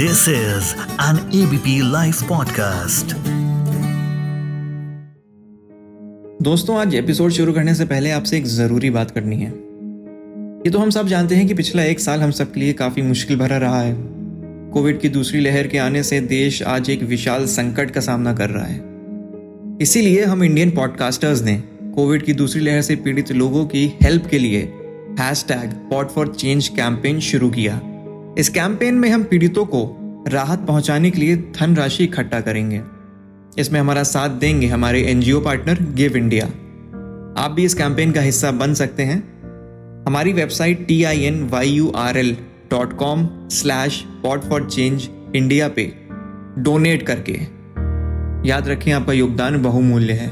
This is an ABP Life podcast. दोस्तों, आज episode शुरू करने से पहले आपसे एक ज़रूरी बात करनी है। ये तो हम सब जानते हैं कि पिछला एक साल हम सबके लिए काफ़ी मुश्किल भरा रहा है। कोविड की दूसरी लहर के आने से देश आज एक विशाल संकट का सामना कर रहा है। इसीलिए हम इंडियन पॉडकास्टर्स ने कोविड की दूसरी लहर से पीड़ित लोगों की हेल्प के लिए hashtag pot for change campaign शुरू किया। इस कैंपेन में हम पीड़ितों को राहत पहुँचाने के लिए धनराशि इकट्ठा करेंगे। इसमें हमारा साथ देंगे हमारे एनजीओ पार्टनर गिव इंडिया। आप भी इस कैंपेन का हिस्सा बन सकते हैं। हमारी website T I N Y U R L dot com slash pot for change India पे डोनेट करके। याद रखें, आपका योगदान बहुमूल्य है।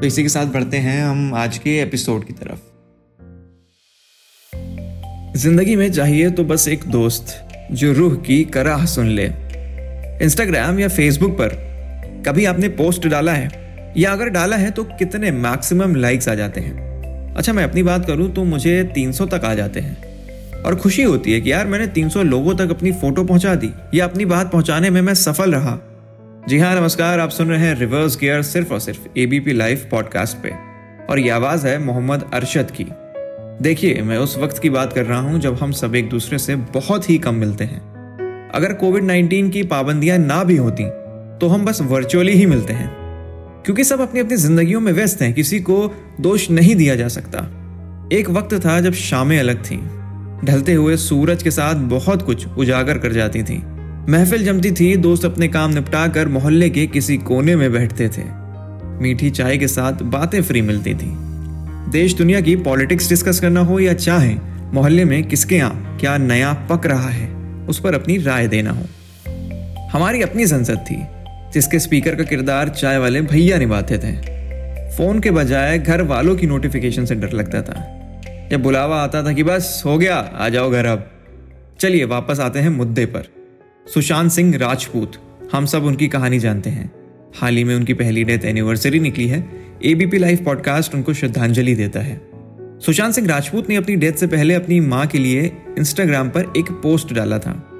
तो इसी के साथ बढ़ते हैं हम आज के एपिसोड की तरफ़। ज़िंदगी में चाहिए तो बस एक दोस्त जो रूह की कराह सुन ले। इंस्टाग्राम या फेसबुक पर कभी आपने पोस्ट डाला है? या अगर डाला है तो कितने मैक्सिमम लाइक्स आ जाते हैं? अच्छा मैं अपनी बात करूँ तो मुझे 300 तक आ जाते हैं। और खुशी होती है कि यार, मैंने 300 लोगों तक अपनी फ़ोटो पहुँचा दी। या अपनी बात पहुँचाने में मैं सफल रहा। जी हाँ नमस्कार, आप सुन रहे हैं रिवर्स गियर सिर्फ़ और सिर्फ़ एबीपी लाइव पॉडकास्ट पे। और ये आवाज़ है मोहम्मद अरशद की। देखिए, मैं उस वक्त की बात कर रहा हूँ जब हम सब एक दूसरे से बहुत ही कम मिलते हैं। अगर कोविड 19 की पाबंदियाँ ना भी होती तो हम बस वर्चुअली ही मिलते हैं। क्योंकि सब अपनी अपनी जिंदगियों में व्यस्त हैं, किसी को दोष नहीं दिया जा सकता। एक वक्त था जब शामें अलग थीं। ढलते हुए सूरज के साथ बहुत कुछ उजागर कर जाती थी। महफिल जमती थी, दोस्त अपने काम निपटा कर मोहल्ले के किसी कोने में बैठते थे। मीठी चाय के साथ बातें फ्री मिलती थी। देश दुनिया की पॉलिटिक्स डिस्कस करना हो या चाहे, मोहल्ले में किसके यहाँ क्या नया पक रहा है, उस पर अपनी राय देना हो। हमारी अपनी संसद थी, जिसके स्पीकर का किरदार चाय वाले भैया निभाते थे। फ़ोन के बजाय घर वालों की नोटिफिकेशन से डर लगता था। जब बुलावा आता था कि बस, हो गया, आ जाओ घर अब। चलिए, वापस आते हैं मुद्दे पर। सुशांत सिंह राजपूत, हम सब उनकी कहानी जानते हैं। हाल ही में उनकी पहली डेथ एनिवर्सरी निकली है। एबीपी लाइव पॉडकास्ट उनको श्रद्धांजलि देता है। सुशांत सिंह राजपूत ने अपनी डेथ से पहले अपनी माँ के लिए इंस्टाग्राम पर एक पोस्ट डाला था।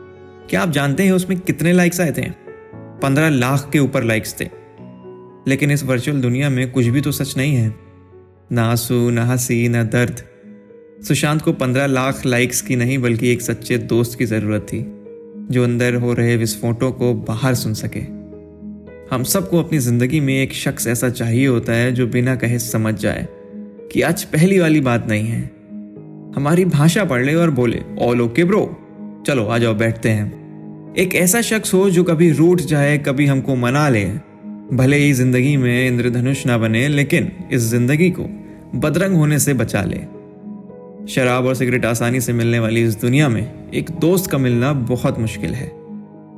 क्या आप जानते हैं उसमें कितने लाइक्स आए थे? पंद्रह लाख के ऊपर लाइक्स थे। लेकिन इस वर्चुअल दुनिया में कुछ भी तो सच नहीं है। ना आँसू, ना हँसी, ना दर्द। सुशांत को पंद्रह लाख लाइक्स की नहीं, बल्कि एक सच्चे दोस्त की ज़रूरत थी, जो अंदर हो रहे विस्फोटों को बाहर सुन सके। हम सबको अपनी ज़िंदगी में एक शख्स ऐसा चाहिए होता है जो बिना कहे समझ जाए कि आज पहली वाली बात नहीं है। हमारी भाषा पढ़ ले और बोले ऑल ओके ब्रो चलो, आ जाओ, बैठते हैं। एक ऐसा शख्स हो जो कभी रूठ जाए, कभी हमको मना ले। भले ही ज़िंदगी में इंद्रधनुष ना बने, लेकिन इस ज़िंदगी को बदरंग होने से बचा ले। शराब और सिगरेट आसानी से मिलने वाली इस दुनिया में एक दोस्त का मिलना बहुत मुश्किल है।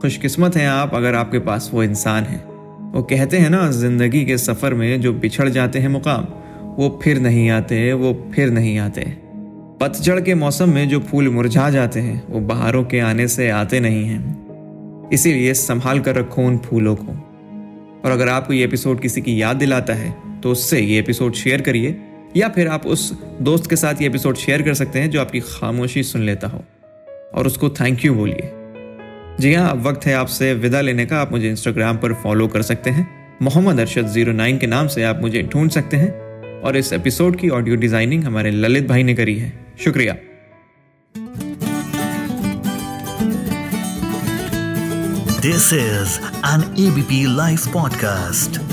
खुशकिस्मत हैं आप अगर आपके पास वो इंसान है। वो कहते हैं ना, ज़िंदगी के सफ़र में जो बिछड़ जाते हैं मुकाम, वो फिर नहीं आते, वो फिर नहीं आते। पतझड़ के मौसम में जो फूल मुरझा जाते हैं, वो बहारों के आने से आते नहीं हैं। इसीलिए संभाल कर रखो उन फूलों को। और अगर आपको ये एपिसोड किसी की याद दिलाता है तो उससे ये एपिसोड शेयर करिए, या फिर आप उस दोस्त के साथ ये एपिसोड शेयर कर सकते हैं जो आपकी खामोशी सुन लेता हो। और उसको थैंक यू बोलिए। जी हाँ अब वक्त है आपसे विदा लेने का। आप मुझे इंस्टाग्राम पर फॉलो कर सकते हैं। मोहम्मद अरशद ज़ीरो नाइन के नाम से आप मुझे ढूंढ सकते हैं। और इस एपिसोड की ऑडियो डिज़ाइनिंग हमारे ललित भाई ने करी है। शुक्रिया। This is an ABP Life podcast.